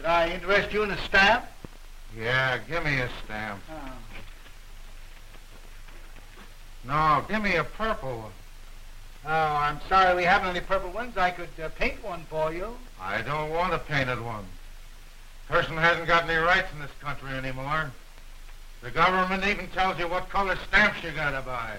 Did I interest you in a stamp? Yeah, give me a stamp. Oh. No, give me a purple one. Oh, I'm sorry we haven't any purple ones. I could uh, paint one for you. I don't want a painted one. Person hasn't got any rights in this country anymore. The government even tells you what color stamps you gotta buy.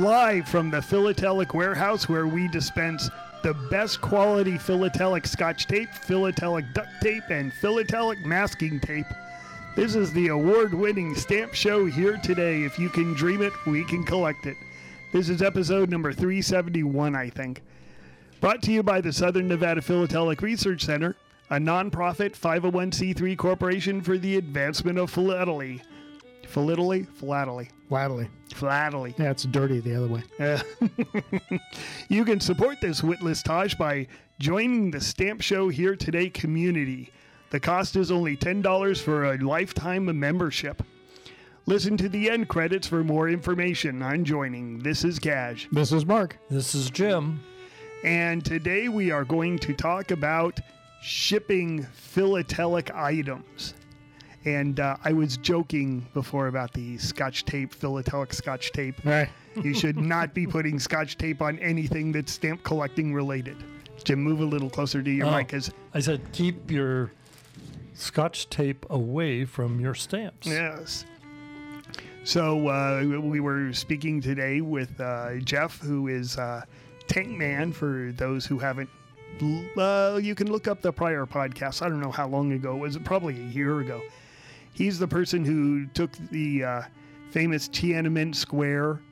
Live from the Philatelic Warehouse, where we dispense the best quality philatelic scotch tape, philatelic duct tape, and philatelic masking tape. This is the award winning stamp show here today. If you can dream it, we can collect it. This is episode number 371, I think. Brought to you by the Southern Nevada Philatelic Research Center, a nonprofit 501c3 corporation for the advancement of philately. Philately? Philately. Latterly. Philately. Yeah, it's dirty the other way. Uh, you can support this witless Taj by joining the Stamp Show Here Today community. The cost is only $10 for a lifetime membership. Listen to the end credits for more information on joining. This is Cash. This is Mark. This is Jim. And today we are going to talk about shipping philatelic items. And uh, I was joking before about the scotch tape, philatelic scotch tape. Right. You should not be putting scotch tape on anything that's stamp collecting related. Jim, move a little closer to your Oh. mic 'cause- I said keep your scotch tape away from your stamps. yes. So uh, we were speaking today with uh, Jeff, who is uh, Tank Man. For those who haven't, uh, you can look up the prior podcast. I don't know how long ago. Was it probably a year ago? He's the person who took the uh, famous Tiananmen Square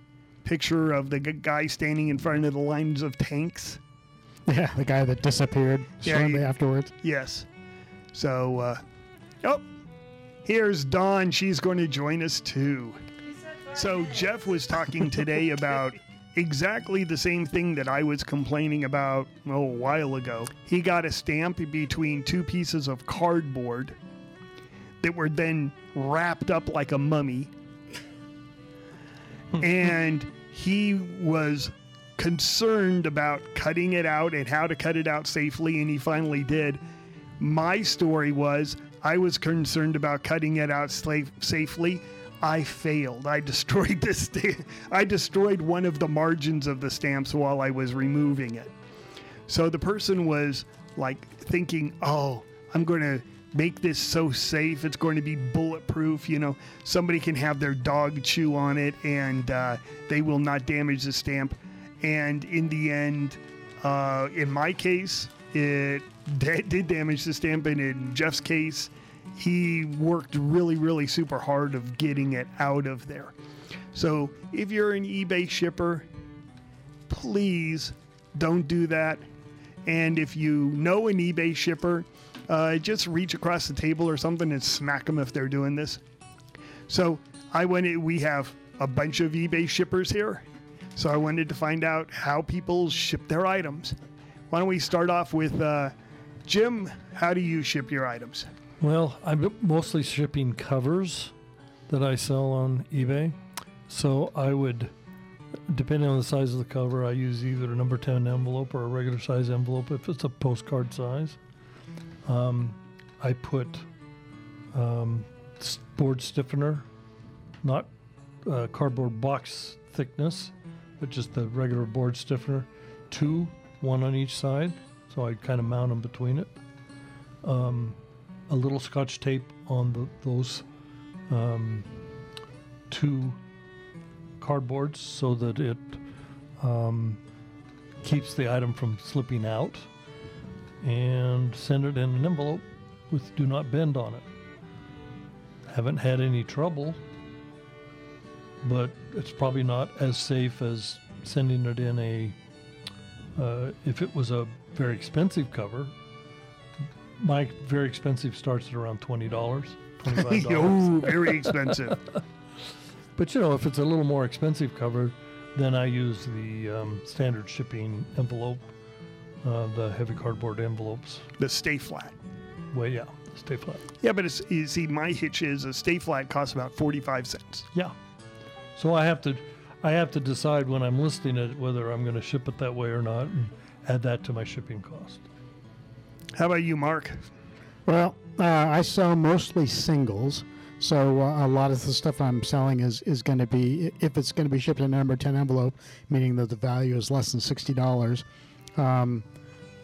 picture of the g- guy standing in front of the lines of tanks. Yeah, the guy that disappeared Yeah, shortly he- afterwards. Yes. So, uh, oh, here's Dawn. She's going to join us too. So, Jeff was talking today about exactly the same thing that I was complaining about oh, a while ago. He got a stamp between two pieces of cardboard that were then wrapped up like a mummy. Hmm. and he was concerned about cutting it out and how to cut it out safely, and he finally did. My story was I was concerned about cutting it out slave- safely. I failed. I destroyed this. Sta- I destroyed one of the margins of the stamps while I was removing it. So the person was like thinking, "Oh, I'm going to make this so safe. It's going to be bulletproof. You know, somebody can have their dog chew on it, and uh, they will not damage the stamp." And in the end, uh, in my case, it da- did damage the stamp, and in Jeff's case, he worked really, really super hard of getting it out of there. So if you're an eBay shipper, please don't do that. And if you know an eBay shipper, uh, just reach across the table or something and smack them if they're doing this. So I went. We have a bunch of eBay shippers here, so I wanted to find out how people ship their items. Why don't we start off with uh, Jim? How do you ship your items? Well, I'm mostly shipping covers that I sell on eBay. So I would, depending on the size of the cover, I use either a number 10 envelope or a regular size envelope if it's a postcard size. Um, I put um, board stiffener, not uh, cardboard box thickness, but just the regular board stiffener, two, one on each side. So I kind of mount them between it. Um, a little scotch tape on the, those um, two cardboards so that it um, keeps the item from slipping out and send it in an envelope with do not bend on it. Haven't had any trouble, but it's probably not as safe as sending it in a. Uh, if it was a very expensive cover, my very expensive starts at around twenty dollars, twenty five dollars. oh, very expensive. But you know, if it's a little more expensive cover, then I use the um, standard shipping envelope, uh, the heavy cardboard envelopes. the stay flat. Well, yeah, stay flat. Yeah, but it's you see, my hitch is a stay flat costs about forty five cents. Yeah. So I have to, I have to decide when I'm listing it whether I'm going to ship it that way or not, and add that to my shipping cost. How about you, Mark? Well, uh, I sell mostly singles, so uh, a lot of the stuff I'm selling is is going to be if it's going to be shipped in a number ten envelope, meaning that the value is less than sixty dollars. Um,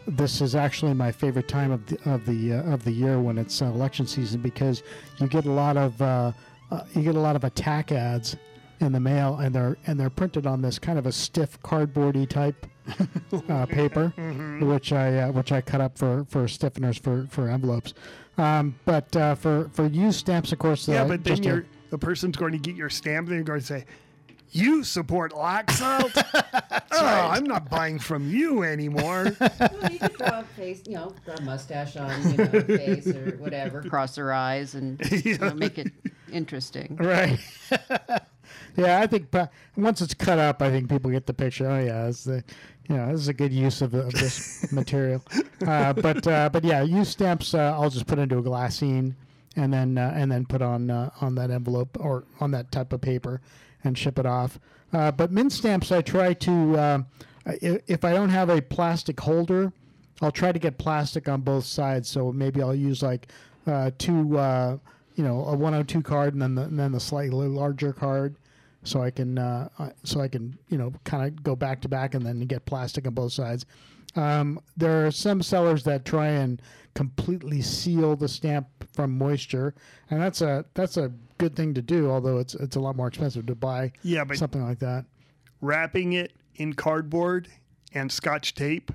this is actually my favorite time of the of the uh, of the year when it's uh, election season because you get a lot of uh, uh, you get a lot of attack ads in the mail and they're and they're printed on this kind of a stiff cardboardy type uh, paper, which I uh, which I cut up for for stiffeners for for envelopes. Um, but uh, for for used stamps, of course, Yeah, but then you're, the person's going to get your stamp and they're going to say, "You support Laxalt? oh, I'm not buying from you anymore." Well, you could draw a face, you know, draw a mustache on, you know, a face or whatever, cross their eyes and you know, make it interesting. right. yeah, I think pa- once it's cut up, I think people get the picture. Oh yeah, it's the, you know, this is a good use of, of this material. Uh, but uh, but yeah, use stamps uh, I'll just put into a glassine and then uh, and then put on uh, on that envelope or on that type of paper and ship it off. Uh, but mint stamps, I try to i- if I don't have a plastic holder, I'll try to get plastic on both sides. So maybe I'll use like uh, two, uh, you know, a 102 card and then the, and then the slightly larger card, so I can uh, uh, so I can you know kind of go back to back and then get plastic on both sides. Um, there are some sellers that try and completely seal the stamp from moisture, and that's a that's a good thing to do. Although it's it's a lot more expensive to buy yeah, but something like that. wrapping it in cardboard and scotch tape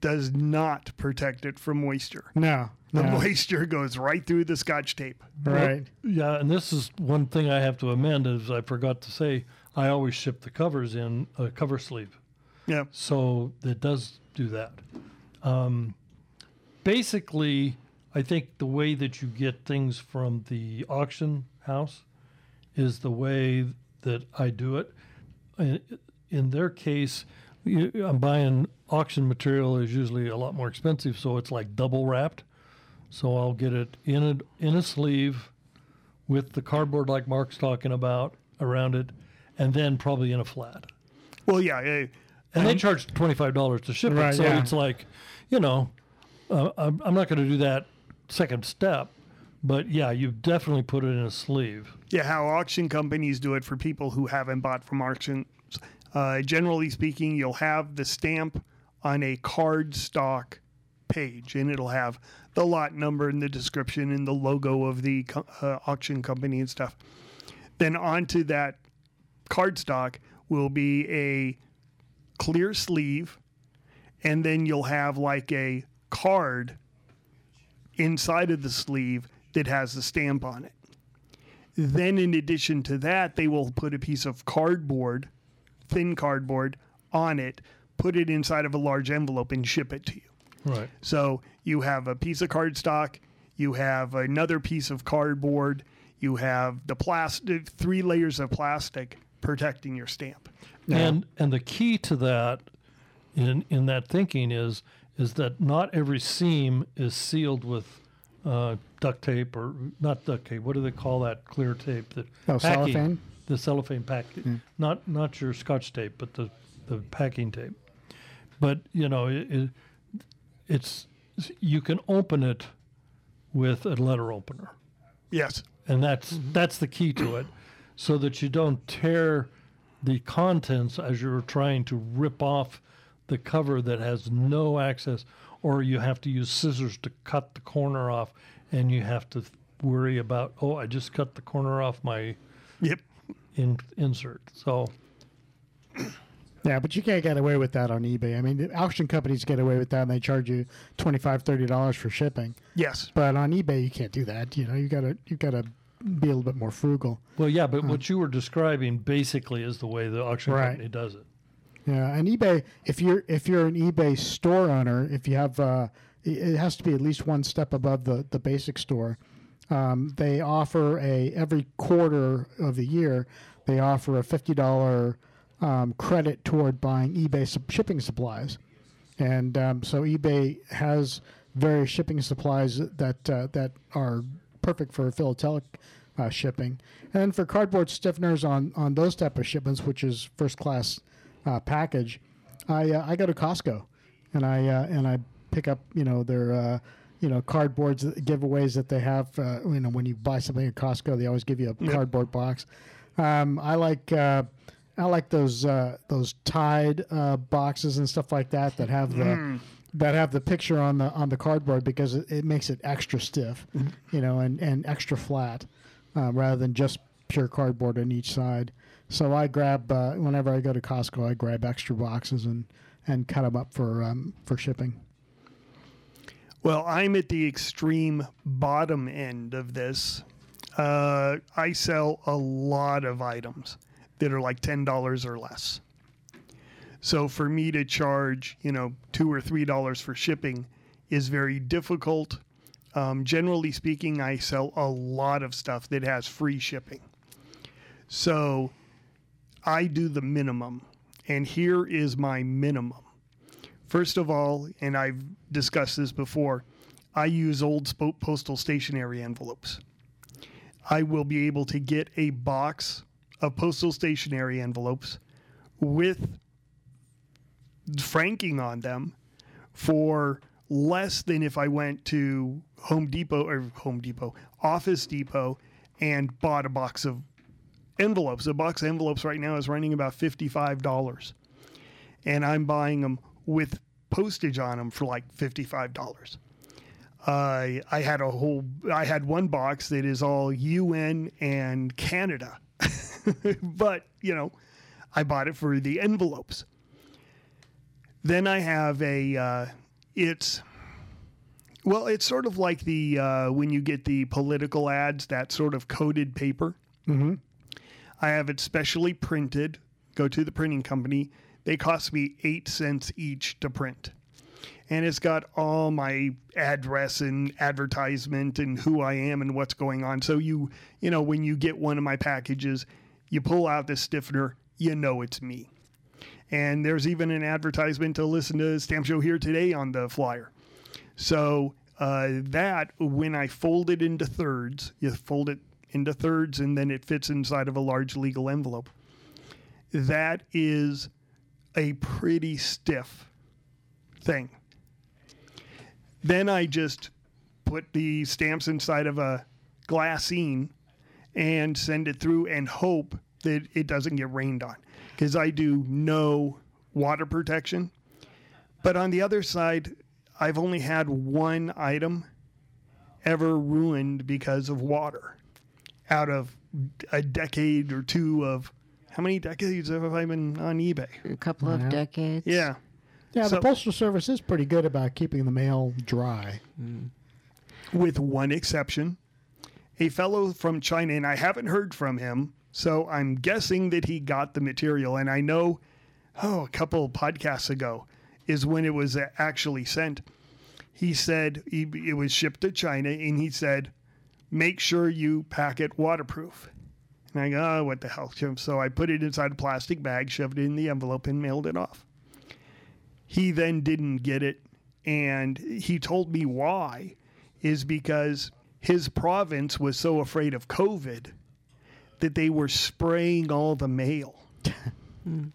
does not protect it from moisture. No, The no, moisture goes right through the scotch tape. right. Yeah, and this is one thing I have to amend is I forgot to say I always ship the covers in a cover sleeve. Yeah. So it does do that. Um, basically, I think the way that you get things from the auction house is the way that I do it. In, in their case, I'm buying auction material is usually a lot more expensive, so it's like double wrapped. So I'll get it in a in a sleeve with the cardboard like Mark's talking about around it, and then probably in a flat. Well, yeah. And they charge twenty five dollars to ship Right, it, so yeah. it's like, you know, uh, I'm, I'm not going to do that second step, but yeah, you definitely put it in a sleeve. Yeah, how auction companies do it for people who haven't bought from auctions. Uh, generally speaking, you'll have the stamp on a card stock page, and it'll have the lot number and the description and the logo of the uh, auction company and stuff. Then onto that card stock will be a clear sleeve, and then you'll have like a card inside of the sleeve that has the stamp on it. Then, in addition to that, they will put a piece of cardboard, thin cardboard, on it, put it inside of a large envelope, and ship it to you. Right. So you have a piece of cardstock, you have another piece of cardboard, you have the plastic, three layers of plastic protecting your stamp. And and the key to that in in that thinking is is that not every seam is sealed with uh, duct tape or not duct tape. What do they call that clear tape? That Oh, cellophane? The cellophane packing. Not not your scotch tape, but the the packing tape. But you know it, it, it's you can open it with a letter opener Yes. and that's that's the key to it so that you don't tear the contents as you're trying to rip off the cover that has no access or you have to use scissors to cut the corner off and you have to worry about oh i just cut the corner off my Yep. in, insert so Yeah, but you can't get away with that on eBay. I mean, the auction companies get away with that, and they charge you $25 $30 for shipping. Yes. But on eBay, you can't do that. You know, you gotta you gotta be a little bit more frugal. Well, yeah, but hmm. what you were describing basically is the way the auction Right. company does it. Yeah, and eBay. If you're if you're an eBay store owner, if you have, uh, it has to be at least one step above the the basic store. Um, they offer a every quarter of the year. They offer a fifty dollar um, credit toward buying eBay sup- shipping supplies, and um, so eBay has various shipping supplies that uh, that are perfect for philatelic uh, shipping, and for cardboard stiffeners on on those type of shipments, which is first class uh, package, I uh, I go to Costco, and I uh, and I pick up you know their uh, you know cardboards giveaways that they have. Uh, you know when you buy something at Costco, they always give you a cardboard box. Um, I like. Uh, I like those uh, those Tide uh, boxes and stuff like that that have the that have the picture on the on the cardboard because it, it makes it extra stiff, you know, and, and extra flat, uh, rather than just pure cardboard on each side. So I grab uh, whenever I go to Costco, I grab extra boxes and and cut them up for um, for shipping. Well, I'm at the extreme bottom end of this. Uh, I sell a lot of items that are like ten dollars or less. So for me to charge, you know, two or three dollars for shipping is very difficult. Um, generally speaking, I sell a lot of stuff that has free shipping. So I do the minimum, and here is my minimum. First of all, and I've discussed this before, I use old postal stationery envelopes. I will be able to get a box of postal stationery envelopes with franking on them for less than if I went to Home Depot or Home Depot, Office Depot, and bought a box of envelopes. A box of envelopes right now is running about $55 and I'm buying them with postage on them for like fifty-five dollars. I I had a whole I had one box that is all UN and Canada, but you know, I bought it for the envelopes. Then I have a uh, it's well, it's sort of like the uh, when you get the political ads, that sort of coated paper. Mm-hmm. I have it specially printed. Go to the printing company. They cost me eight cents each to print. And it's got all my address and advertisement and who I am and what's going on. So you, you know, when you get one of my packages, you pull out the stiffener, you know it's me. And there's even an advertisement to listen to Stamp Show here today on the flyer. So uh, that when I fold it into thirds, you fold it into thirds and then it fits inside of a large legal envelope. That is a pretty stiff thing. Then I just put the stamps inside of a glassine and send it through and hope that it doesn't get rained on because I do no water protection. But on the other side, I've only had one item ever ruined because of water out of a decade or two of how many decades have I been on eBay? A couple of Yeah. decades. Yeah. Yeah, So- the postal service is pretty good about keeping the mail dry. with one exception. A fellow from China, and I haven't heard from him, so I'm guessing that he got the material. And I know, oh, a couple of podcasts ago is when it was actually sent. He said he, it was shipped to China, and he said, make sure you pack it waterproof. And I go, oh, what the hell? So I put it inside a plastic bag, shoved it in the envelope, and mailed it off. He then didn't get it, and he told me why is because his province was so afraid of COVID that they were spraying all the mail. Hmm.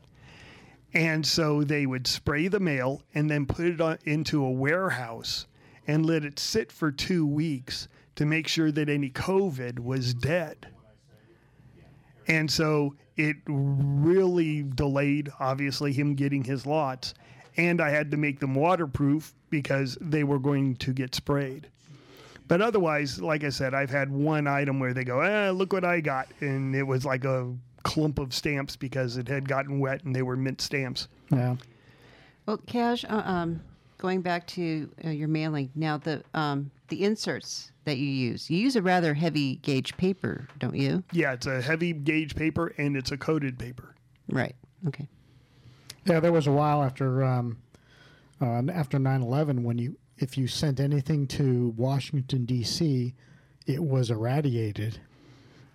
and so they would spray the mail and then put it on, into a warehouse and let it sit for two weeks to make sure that any COVID was dead. And so it really delayed, obviously, him getting his lots. And I had to make them waterproof because they were going to get sprayed. But otherwise, like I said, I've had one item where they go, ah, look what I got. And it was like a clump of stamps because it had gotten wet and they were mint stamps. Yeah. Well, Cash, uh, um, going back to uh, your mailing now, the um, the inserts that you use? You use a rather heavy gauge paper, don't you? Yeah, it's a heavy gauge paper and it's a coated paper. Right. Okay. Yeah, there was a while after um, uh, after 9/11 when you if you sent anything to Washington D.C., it was irradiated,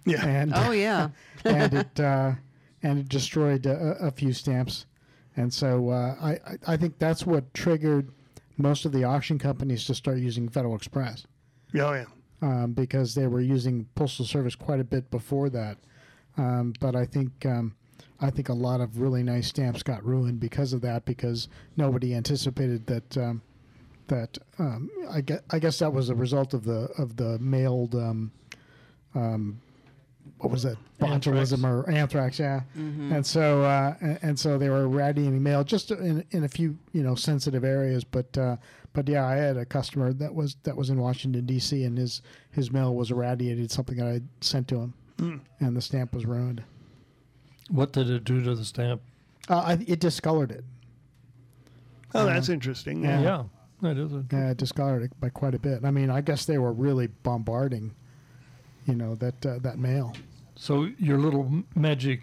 Yeah. and Oh yeah. and it uh, and it destroyed a, a few stamps, and so uh, I I- I think that's what triggered most of the auction companies to start using Federal Express Oh, yeah. um, because they were using Postal Service quite a bit before that. Um, but I think um, I think a lot of really nice stamps got ruined because of that because nobody anticipated that um, that um, I guess I guess that was a result of the of the mailed um, what was it? Botulism or anthrax yeah. And so uh, and, and so they were irradiating mail just in, in a few you know sensitive areas but uh, but yeah I had a customer that was that was in Washington D.C. and his his mail was irradiated something that I sent to him. And the stamp was ruined. What did it do to the stamp? uh, I, it discolored it. Oh, that's interesting. Yeah. Yeah, that is a yeah it discolored it by quite a bit. I mean I guess they were really bombarding you know that uh, that mail So your little magic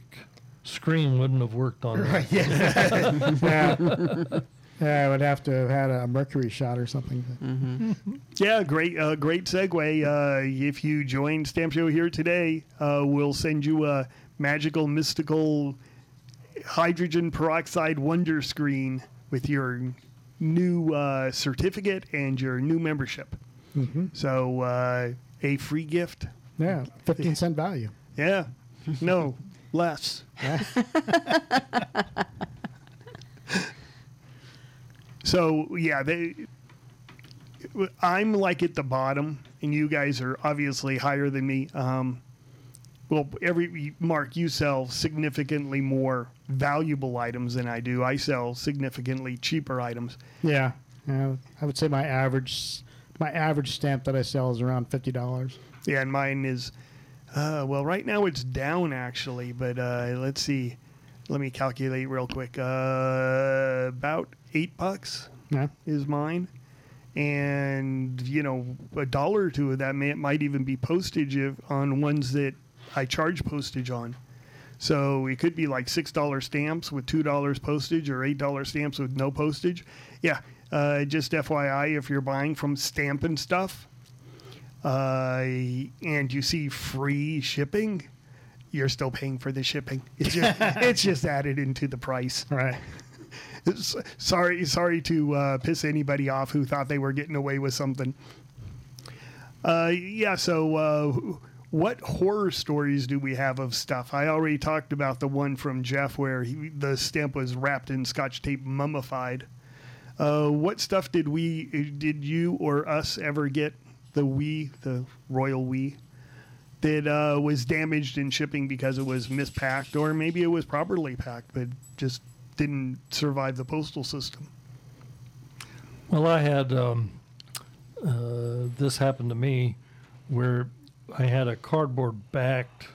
screen wouldn't have worked on that. yeah. yeah, I would have to have had a mercury shot or something. Yeah, great, uh, great segue. Uh, if you join Stamp Show here today, uh, we'll send you a magical, mystical hydrogen peroxide wonder screen with your new uh, certificate and your new membership. So, uh, a free gift. Yeah, fifteen cent value. Yeah, no, less. so yeah, they. I'm like at the bottom, and you guys are obviously higher than me. Um, well, every Mark, you sell significantly more valuable items than I do. I sell significantly cheaper items. Yeah, yeah. I would say my average my average stamp that I sell is around fifty dollars. Yeah, and mine is, uh, well, right now it's down actually, but uh, let's see. Let me calculate real quick. Uh, about eight bucks Yeah, is mine. And, you know, a dollar or two of that may, might even be postage if, on ones that I charge postage on. So it could be like $6 stamps with $2 postage or $8 stamps with no postage. Yeah, uh, just FYI, if you're buying from Stampin' Stuff uh, and you see free shipping, you're still paying for the shipping. It's just, it's just added into the price. right. Sorry, sorry to uh, piss anybody off who thought they were getting away with something. Uh, yeah. So, uh, what horror stories do we have of stuff? I already talked about the one from Jeff where he, the stamp was wrapped in Scotch tape, mummified. Uh, what stuff did we, did you or us ever get? The we, the royal we, that uh, was damaged in shipping because it was mispacked, or maybe it was properly packed, but just didn't survive the postal system. Well, I had um, uh, this happened to me where I had a cardboard backed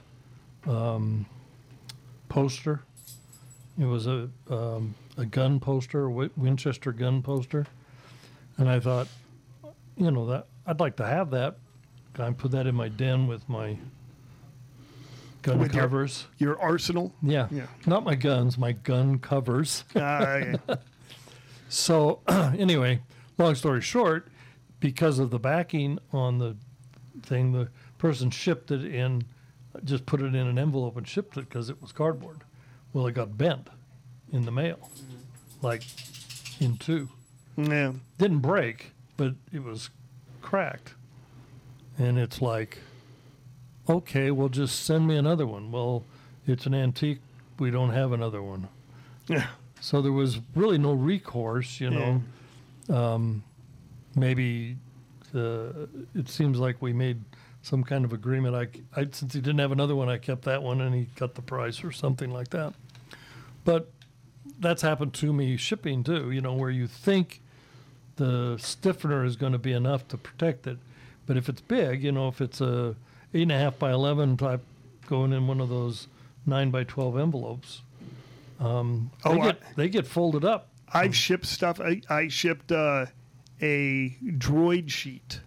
um, poster. It was a um, a gun poster, a Winchester gun poster, and I thought, you know, that I'd like to have that. I put that in my den with my gun With your- covers. Your arsenal. yeah, yeah. not my guns, my gun covers. Uh, So anyway, long story short, because of the backing on the thing, the person shipped it in, just put it in an envelope and shipped it because it was cardboard. Well, it got bent in the mail, like in two. yeah. Didn't break, but it was cracked. And it's like, okay, well, just send me another one. Well, it's an antique. We don't have another one. Yeah. So there was really no recourse, you know. Um, maybe the, it seems like we made some kind of agreement. I, I, since he didn't have another one, I kept that one and he cut the price or something like that. But that's happened to me shipping too, you know, where you think the stiffener is going to be enough to protect it. But if it's big, you know, if it's a eight and a half by 11 type going in one of those nine by 12 envelopes, um, Oh, they, I- get, they get folded up. I've shipped stuff. I, I shipped uh, a droid sheet,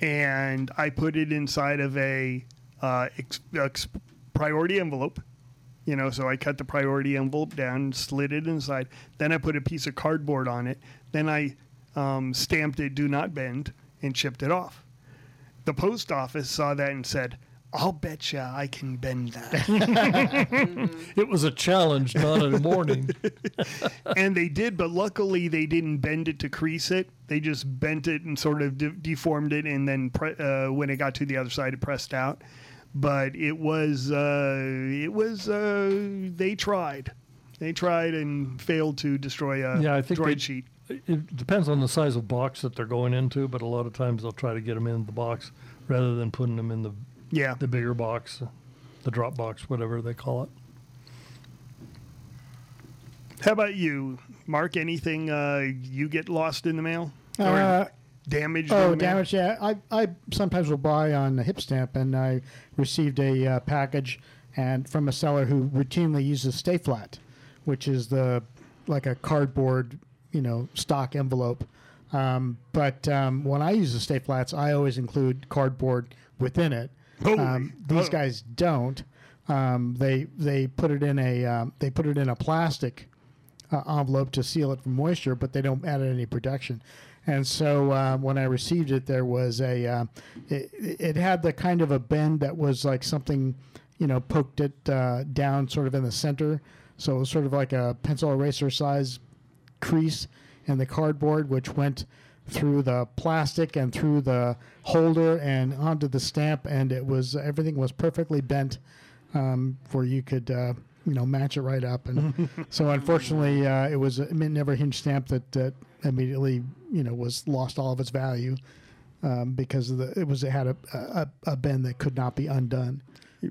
and I put it inside of a uh, ex- ex- priority envelope. You know, so I cut the priority envelope down, slid it inside. Then I put a piece of cardboard on it. Then I um, stamped it "Do not bend" and shipped it off. The post office saw that and said, "I'll bet you I can bend that." It was a challenge, not a warning. and they did, but luckily they didn't bend it to crease it. They just bent it and sort of de- deformed it, and then pre- uh, when it got to the other side, it pressed out. But it was, uh, it was. Uh, they tried, they tried and failed to destroy a Yeah, I think droid they- sheet. It depends on the size of box that they're going into, but a lot of times they'll try to get them in the box rather than putting them in the Yeah, the bigger box, the drop box, whatever they call it. How about you, Mark? Anything uh, you get lost in the mail or Uh, damaged? Oh, the mail? damage! Yeah, I, I sometimes will buy on the HipStamp, and I received a uh, package and from a seller who routinely uses Stay Flat, which is the like a cardboard, you know, stock envelope. Um, but um, when I use the Stay Flats, I always include cardboard within it. Um, these oh. guys don't. Um, they they put it in a um, they put it in a plastic uh, envelope to seal it from moisture, but they don't add any protection. And so uh, when I received it, there was a uh, it, it had the kind of a bend that was like something you know poked it uh, down sort of in the center, so it was sort of like a pencil eraser size crease in the cardboard, which went through the plastic and through the holder and onto the stamp, and it was everything was perfectly bent um, where you could uh, you know match it right up. And so unfortunately, uh, it was a mint never hinge stamp that, that immediately you know was lost all of its value um, because of the it was it had a, a a bend that could not be undone.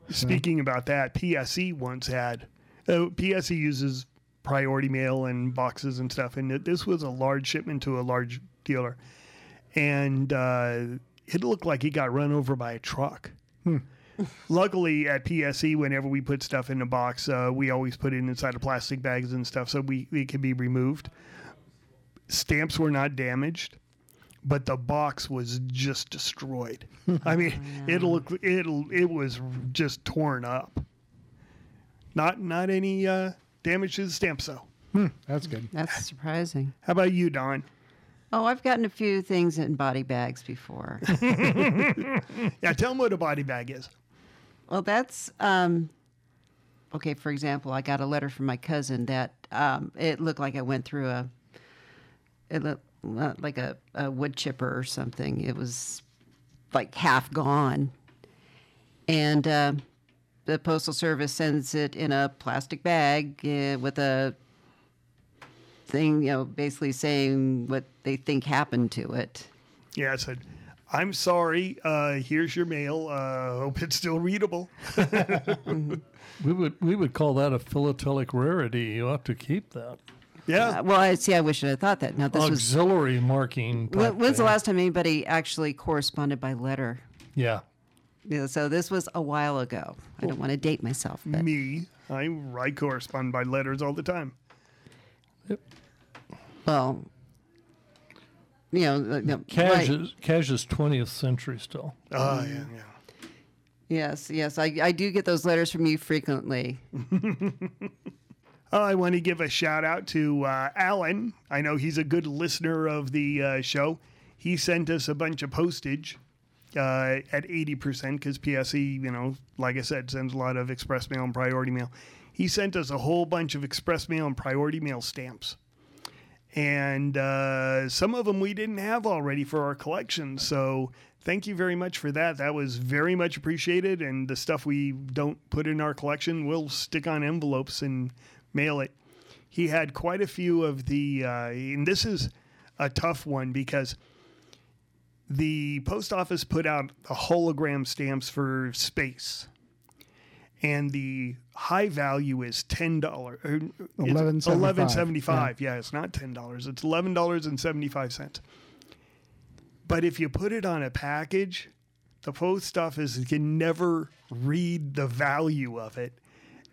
Speaking about that, PSE once had. Uh, PSE uses priority mail and boxes and stuff, and it, this was a large shipment to a large dealer, and uh, it looked like he got run over by a truck. Luckily, at PSE, whenever we put stuff in a box, uh, we always put it inside of plastic bags and stuff, so we it can be removed. Stamps were not damaged but the box was just destroyed. I mean, it looked it'll it was just torn up. Not not any uh, damage to the stamp though. That's good. That's surprising. How about you, Dawn? Oh, I've gotten a few things in body bags before. Yeah, tell them what a body bag is. well, that's um, okay. For example, I got a letter from my cousin that um, it looked like I went through a it looked like a, a wood chipper or something. It was like half gone, and uh, the postal service sends it in a plastic bag uh, with a thing, you know, basically saying what they think happened to it. Yeah, I said, I'm sorry. Uh, here's your mail. Uh, hope it's still readable. We would we would call that a philatelic rarity. You ought to keep that Yeah, Uh, well, I see. I wish I had thought that. Now this was. auxiliary marking. When, type when's the last time anybody actually corresponded by letter? Yeah, Yeah, so this was a while ago. I don't want to date myself, but me. I I correspond by letters all the time. Yep. well, you know, uh, no, cash right. is cash is twentieth century still. Oh yeah, yeah. Yes, yes, I, I do get those letters from you frequently. Oh, I want to give a shout out to uh, Alan. I know he's a good listener of the uh, show. He sent us a bunch of postage uh, at 80% because PSE, you know, like I said, sends a lot of express mail and priority mail. He sent us a whole bunch of express mail and priority mail stamps. And uh, some of them we didn't have already for our collection. So thank you very much for that. That was very much appreciated. And the stuff we don't put in our collection, we'll stick on envelopes and mail it. He had quite a few of the, uh, and this is a tough one because the post office put out the hologram stamps for space. And the high value is ten dollars. Uh, $11.75. Eleven seventy five. Yeah, it's not ten dollars. It's eleven dollars and seventy five cents. But if you put it on a package, the post office can never read the value of it,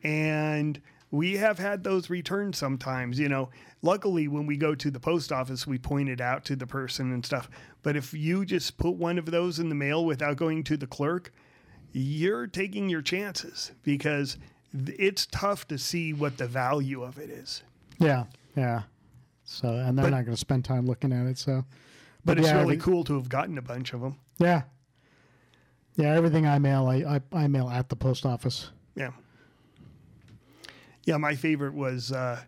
and we have had those returned sometimes. You know, luckily when we go to the post office, we point it out to the person and stuff. But if you just put one of those in the mail without going to the clerk, you're taking your chances because it's tough to see what the value of it is. Yeah, yeah. So, and they're But- not going to spend time looking at it. So, But it's yeah, really cool to have gotten a bunch of them. Yeah, yeah. Everything I mail, I, I, I mail at the post office. Yeah. Yeah, my favorite was uh,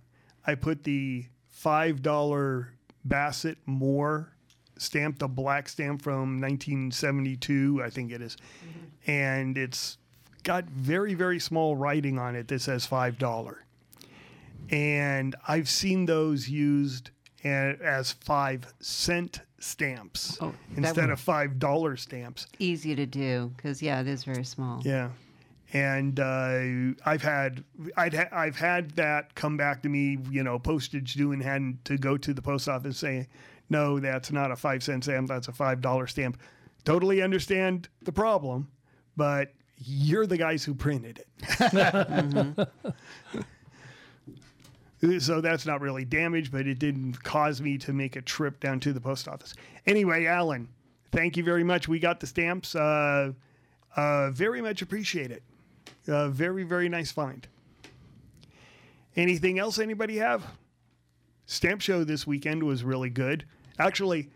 I put the five dollar Bassett Moore stamp, the black stamp from 1972, I think it is. and it's got very very small writing on it that says five dollar. And I've seen those used as five cent stamps Oh, instead of five dollar stamps. Easy to do because yeah, it is very small. Yeah, and uh, I've had I'd ha- I've had that come back to me, you know, postage due and had to go to the post office saying, no, that's not a five cent stamp, that's a five dollar stamp. Totally understand the problem, but you're the guys who printed it. So that's not really damage, but it didn't cause me to make a trip down to the post office. Anyway, Alan, thank you very much. We got the stamps. Uh, uh, very much appreciate it. Very, very nice find. Anything else anybody have? Stamp show this weekend was really good. Actually,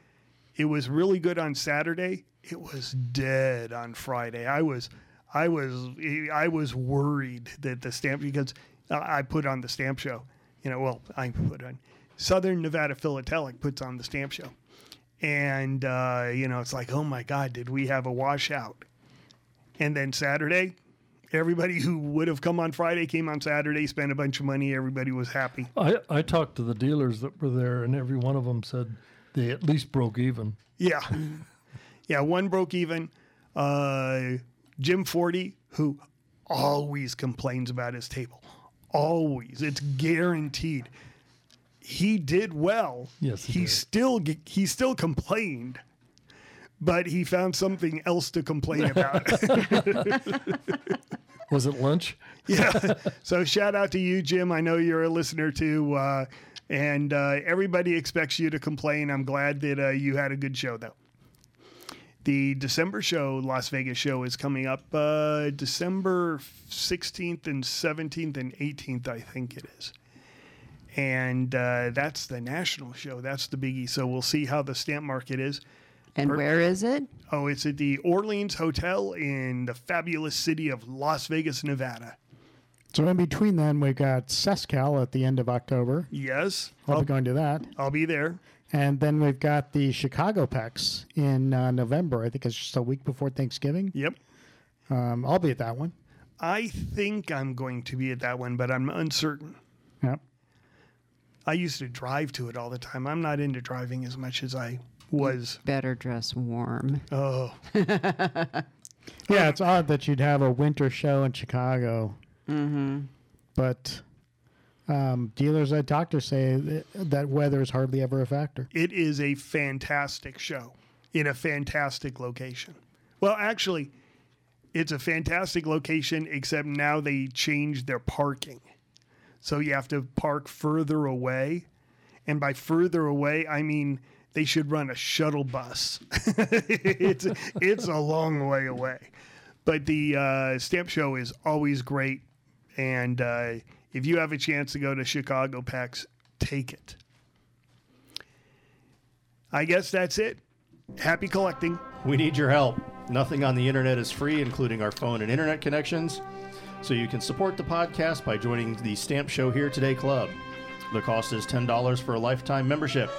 it was really good on Saturday. It was dead on Friday. I was, I was, I was worried that the stamp because I put on the stamp show. You know, well, I put on Southern Nevada Philatelic puts on the stamp show, and uh, you know, it's like, oh my God, did we have a washout? And then Saturday, everybody who would have come on Friday came on Saturday, spent a bunch of money. Everybody was happy. I, I talked to the dealers that were there, and every one of them said they at least broke even. Yeah. Yeah, one broke even. Uh, Jim Forty, who always complains about his table, always. It's guaranteed. He did well. Yes, he he still he still complained, but he found something else to complain about. Was it lunch? yeah. So shout out to you, Jim. I know you're a listener too, uh, and uh, everybody expects you to complain. I'm glad that uh, you had a good show, though. The December show, Las Vegas show, is coming up uh, December 16th and 17th and 18th, I think it is. And uh, that's the national show. That's the biggie. So we'll see how the stamp market is. And Per- where is it? Oh, it's at the Orleans Hotel in the fabulous city of Las Vegas, Nevada. So in between then, we've got Sescal at the end of October. Yes, I'll I'll, be going to that. I'll be there. And then we've got the Chicago PEX in uh, November. I think it's just a week before Thanksgiving. Yep. Um, I'll be at that one. I think I'm going to be at that one, but I'm uncertain. Yep. I used to drive to it all the time. I'm not into driving as much as I was. Better dress warm. Oh, Yeah, it's odd that you'd have a winter show in Chicago. Mm-hmm. But um, dealers I talk to say that, that weather is hardly ever a factor. it is a fantastic show in a fantastic location. Well, actually, it's a fantastic location, except now they changed their parking. So you have to park further away. And by further away, I mean they should run a shuttle bus. it's, it's a long way away. But the uh, stamp show is always great. And uh, if you have a chance to go to Chicago PEX, take it. I guess that's it. Happy collecting. We need your help. Nothing on the internet is free, including our phone and internet connections. So you can support the podcast by joining the Stamp Show Here Today Club. The cost is $10 for a lifetime membership.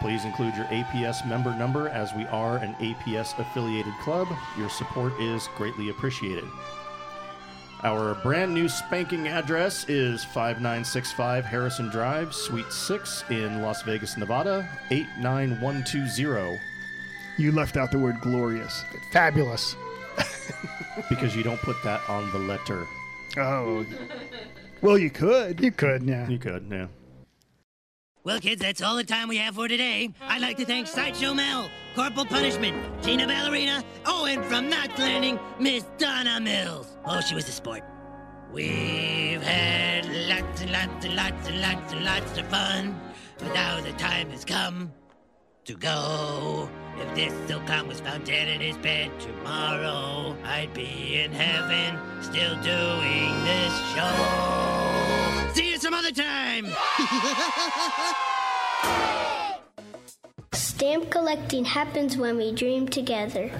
Please include your APS member number as we are an APS affiliated club. Your support is greatly appreciated. Our brand new spanking address is 5965 Harrison Drive, Suite 6 in Las Vegas, Nevada, 89120. You left out the word glorious. Fabulous. because you don't put that on the letter. Oh. Well, you could. You could, yeah. You could, yeah. Well, kids, that's all the time we have for today. I'd like to thank Sideshow Mel, Corporal Punishment, Gina Ballerina, oh, and from Knots Landing, Miss Donna Mills. Oh, she was a sport. We've had lots and lots and lots and lots and lots of fun, but now the time has come to go. If this Silcon was found dead in his bed tomorrow, I'd be in heaven still doing this show. See you some other time! Stamp collecting happens when we dream together.